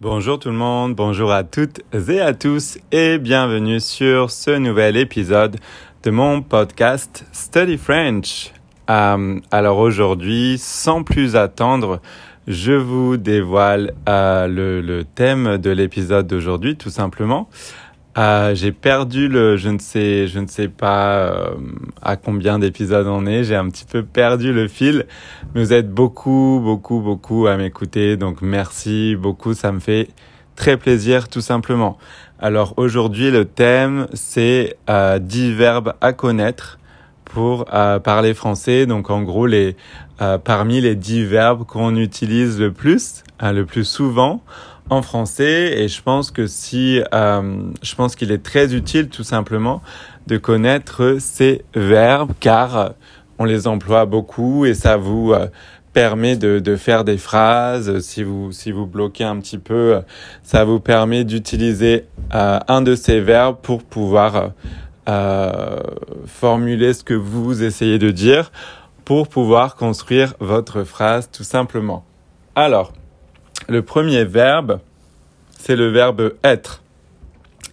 Bonjour tout le monde, bonjour à toutes et à tous et bienvenue sur ce nouvel épisode de mon podcast Study French. Euh, alors aujourd'hui, sans plus attendre, je vous dévoile euh, le, le, thème de l'épisode d'aujourd'hui tout simplement. Euh, j'ai perdu le, je ne sais, je ne sais pas euh, à combien d'épisodes on est. J'ai un petit peu perdu le fil. vous êtes beaucoup, beaucoup, beaucoup à m'écouter. Donc merci beaucoup. Ça me fait très plaisir, tout simplement. Alors aujourd'hui, le thème, c'est euh, 10 verbes à connaître pour euh, parler français. Donc en gros, les, euh, parmi les 10 verbes qu'on utilise le plus, le plus souvent en français et je pense que si euh, je pense qu'il est très utile tout simplement de connaître ces verbes car on les emploie beaucoup et ça vous euh, permet de, de, faire des phrases. Si vous si vous bloquez un petit peu ça vous permet d'utiliser euh, un de ces verbes pour pouvoir euh, formuler ce que vous essayez de dire pour pouvoir construire votre phrase tout simplement. Alors le premier verbe, c'est le verbe être.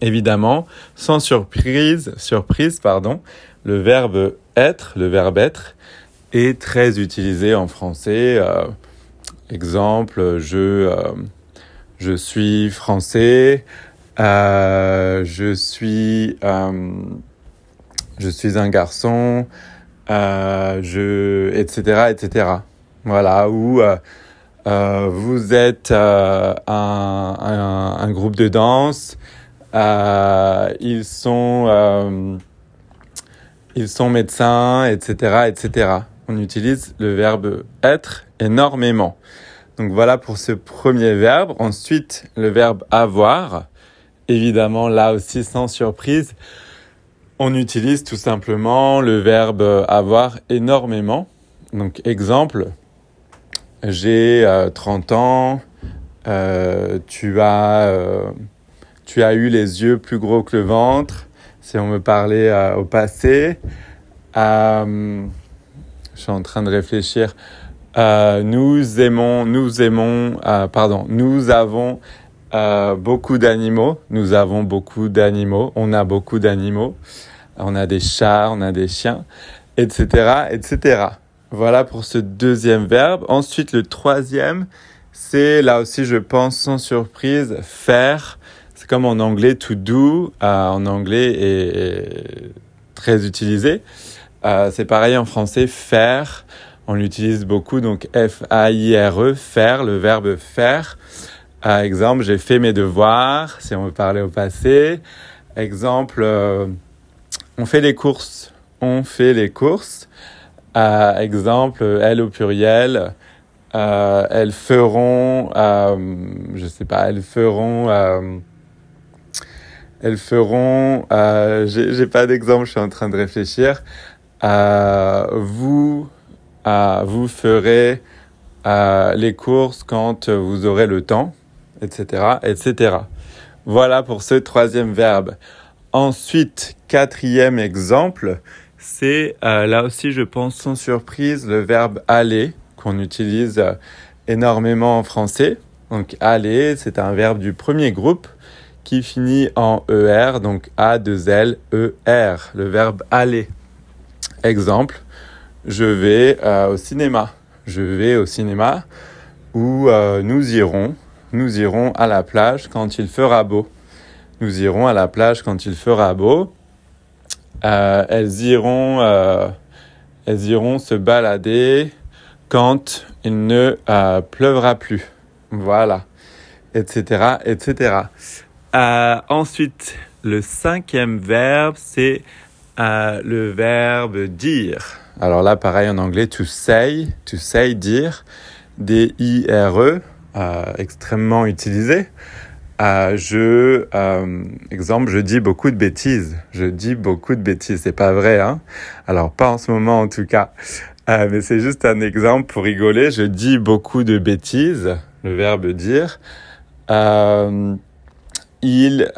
Évidemment, sans surprise, surprise, pardon, le verbe être, le verbe être, est très utilisé en français. Euh, exemple, je, euh, je suis français, euh, je suis, je suis un garçon, je, etc., etc. Voilà, ou euh, vous êtes euh, un, un, groupe de danse. Euh, ils sont ils sont médecins, etc., etc. On utilise le verbe être énormément. Donc voilà pour ce premier verbe. Ensuite, le verbe avoir. Évidemment, là aussi sans surprise, on utilise tout simplement le verbe avoir énormément. Donc exemple, j'ai euh, 30 ans, euh, tu, as, euh, tu as eu les yeux plus gros que le ventre, si on me parlait euh, au passé. Euh, je suis en train de réfléchir. nous aimons, nous aimons, pardon, nous avons beaucoup d'animaux. Nous avons beaucoup d'animaux. On a beaucoup d'animaux. On a des chats, on a des chiens, etc., etc. Voilà pour ce deuxième verbe. Ensuite, le troisième, c'est là aussi, je pense, sans surprise, faire. C'est comme en anglais, to do, euh, en anglais est, très utilisé. Euh, c'est pareil en français, faire. On l'utilise beaucoup, donc F-A-I-R-E, faire, le verbe faire. Euh, exemple, j'ai fait mes devoirs, si on veut parler au passé. Exemple, on fait les courses. On fait les courses. Euh, exemple, elles au pluriel, euh, elles feront, euh, je sais pas, elles feront, euh, elles feront, euh, j'ai pas d'exemple, je suis en train de réfléchir. Vous, vous ferez les courses quand vous aurez le temps, etc., etc. Voilà pour ce troisième verbe. Ensuite, quatrième exemple, c'est euh, là aussi, je pense, sans surprise, le verbe aller qu'on utilise euh, énormément en français. Donc aller, c'est un verbe du premier groupe qui finit en ER, donc A, 2 L, E, R, le verbe aller. Exemple, je vais euh, au cinéma. Je vais au cinéma euh, nous irons. Nous irons à la plage quand il fera beau. Nous irons à la plage quand il fera beau. Euh, elles iront, euh, elles iront se balader quand il ne euh, pleuvra plus. Voilà, etc., etc. Ensuite, le cinquième verbe, c'est le verbe dire. Alors là, pareil en anglais, to say, to say, dire, D-I-R-E, extrêmement utilisé. Je, euh, exemple, je dis beaucoup de bêtises. Je dis beaucoup de bêtises. C'est pas vrai, hein? Alors pas en ce moment en tout cas. Euh, mais c'est juste un exemple pour rigoler. Je dis beaucoup de bêtises. Le verbe dire. Euh, ils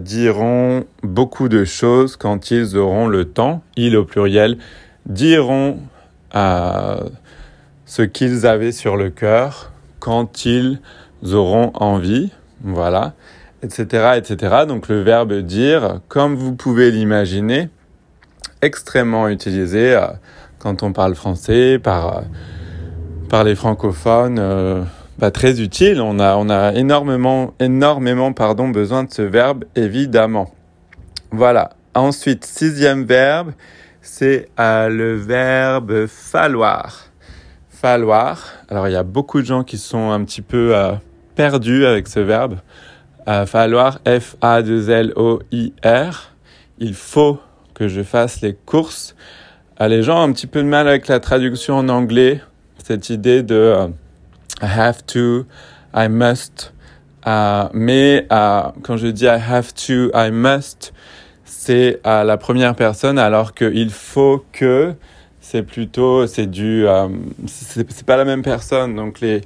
diront beaucoup de choses quand ils auront le temps. Ils au pluriel diront ce qu'ils avaient sur le cœur quand ils auront envie, voilà, etc., etc. Donc le verbe dire, comme vous pouvez l'imaginer, extrêmement utilisé euh, quand on parle français, par, euh, par les francophones, euh, bah, très utile. On a, on a énormément, énormément pardon, besoin de ce verbe, évidemment. Voilà. Ensuite, sixième verbe, c'est le verbe falloir. Falloir. Alors, il y a beaucoup de gens qui sont un petit peu perdus avec ce verbe. falloir, F-A-2-L-O-I-R. Il faut que je fasse les courses. Euh, les gens ont un petit peu de mal avec la traduction en anglais, cette idée de euh, I have to, I must. Euh, mais quand je dis I have to, I must, c'est à la première personne, alors qu'il faut que, c'est plutôt, c'est du, c'est pas la même personne. Donc les,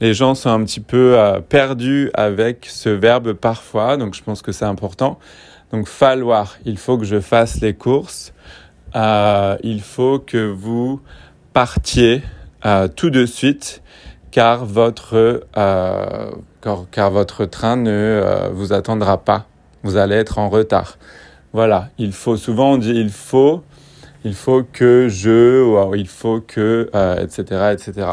les gens sont un petit peu perdus avec ce verbe parfois, donc je pense que c'est important. Donc falloir, il faut que je fasse les courses. Euh, il faut que vous partiez euh, tout de suite car votre, euh, car, votre train ne euh, vous attendra pas. Vous allez être en retard. Voilà, il faut, souvent on dit il faut, il faut que je, ou il faut que, etc., etc.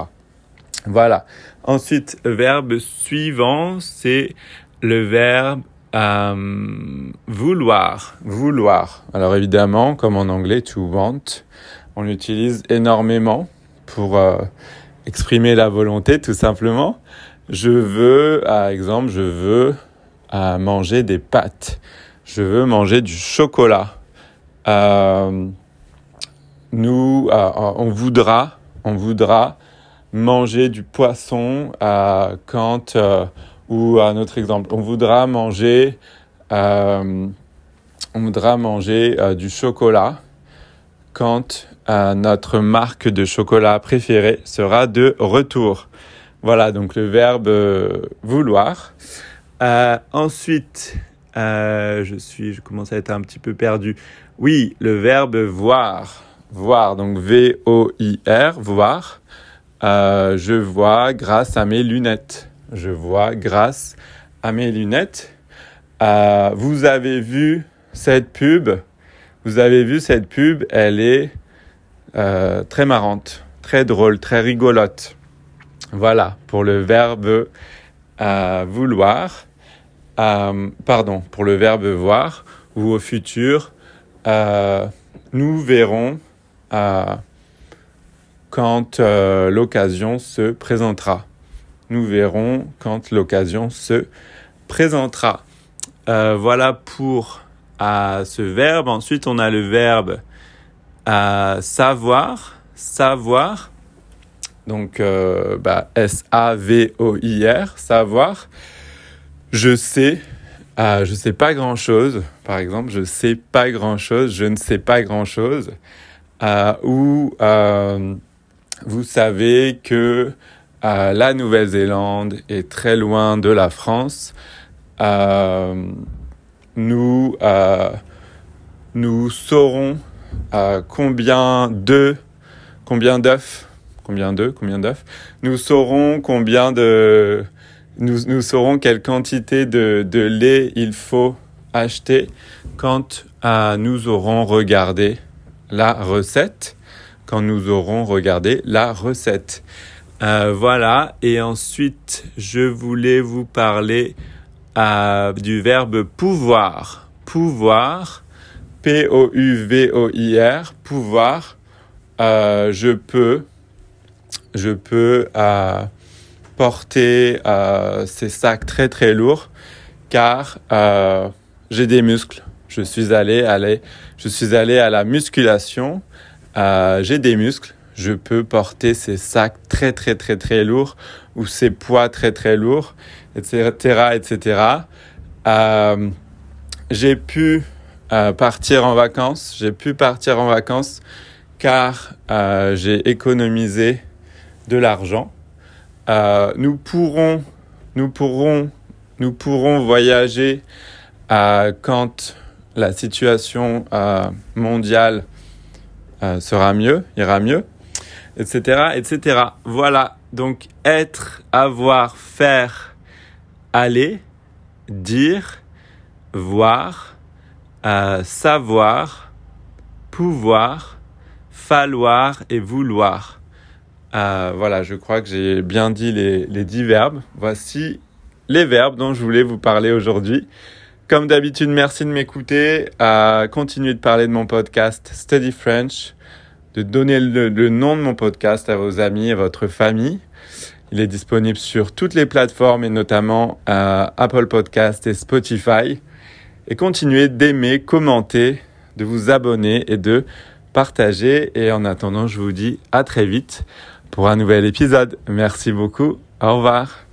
Voilà. Ensuite, verbe suivant, c'est le verbe euh, vouloir, vouloir. Alors évidemment, comme en anglais, to want, on l'utilise énormément pour euh, exprimer la volonté, tout simplement. Je veux, par exemple, je veux euh, manger des pâtes. Je veux manger du chocolat. Euh, nous, on voudra, on voudra manger du poisson quand ou un autre exemple, on voudra manger, euh, on voudra manger euh, du chocolat quand euh, notre marque de chocolat préférée sera de retour. Voilà, donc le verbe vouloir. ensuite, je suis, je commence à être un petit peu perdu. Oui, le verbe voir. Voir, donc V-O-I-R, voir. Je vois grâce à mes lunettes je vois grâce à mes lunettes. Euh, vous avez vu cette pub? Vous avez vu cette pub? Elle est euh, très marrante, très drôle, très rigolote. Voilà, pour le verbe euh, vouloir. pardon, pour le verbe voir, ou au futur, nous verrons quand l'occasion se présentera nous verrons quand l'occasion se présentera. Euh, voilà pour ce verbe. Ensuite, on a le verbe savoir. Savoir. Donc, euh, bah, S-A-V-O-I-R, savoir. Je sais. Euh, je sais pas grand chose. Par exemple, je sais pas grand chose. Je ne sais pas grand chose. ou vous savez que la Nouvelle-Zélande est très loin de la France. Euh, nous, euh, nous saurons euh, combien de combien d'œufs combien d'œufs combien d'œufs? Nous saurons combien de nous, nous saurons quelle quantité de, de lait il faut acheter quand nous aurons regardé la recette quand nous aurons regardé la recette euh, voilà, et ensuite je voulais vous parler euh, du verbe pouvoir. Pouvoir, P-O-U-V-O-I-R, pouvoir. Euh, je peux, je peux porter ces sacs très très lourds car j'ai des muscles. Je suis allé, je suis allé à la musculation. J'ai des muscles je peux porter ces sacs très très très très lourds ou ces poids très très lourds, etc. etc. Euh, j'ai pu euh, partir en vacances, j'ai pu partir en vacances car euh, j'ai économisé de l'argent. Euh, nous pourrons, nous pourrons, nous pourrons voyager euh, quand la situation mondiale sera mieux, ira mieux etc., etc. Voilà. Donc être, avoir, faire aller, dire, voir, euh, savoir, pouvoir, falloir et vouloir. Euh, voilà, je crois que j'ai bien dit les, les dix verbes. Voici les verbes dont je voulais vous parler aujourd'hui. Comme d'habitude, merci de m'écouter, à continuer de parler de mon podcast Study French, de donner le, nom de mon podcast à vos amis et votre famille. Il est disponible sur toutes les plateformes et notamment Apple Podcast et Spotify. Et continuez d'aimer, commenter, de vous abonner et de partager. Et en attendant, je vous dis à très vite pour un nouvel épisode. Merci beaucoup. Au revoir.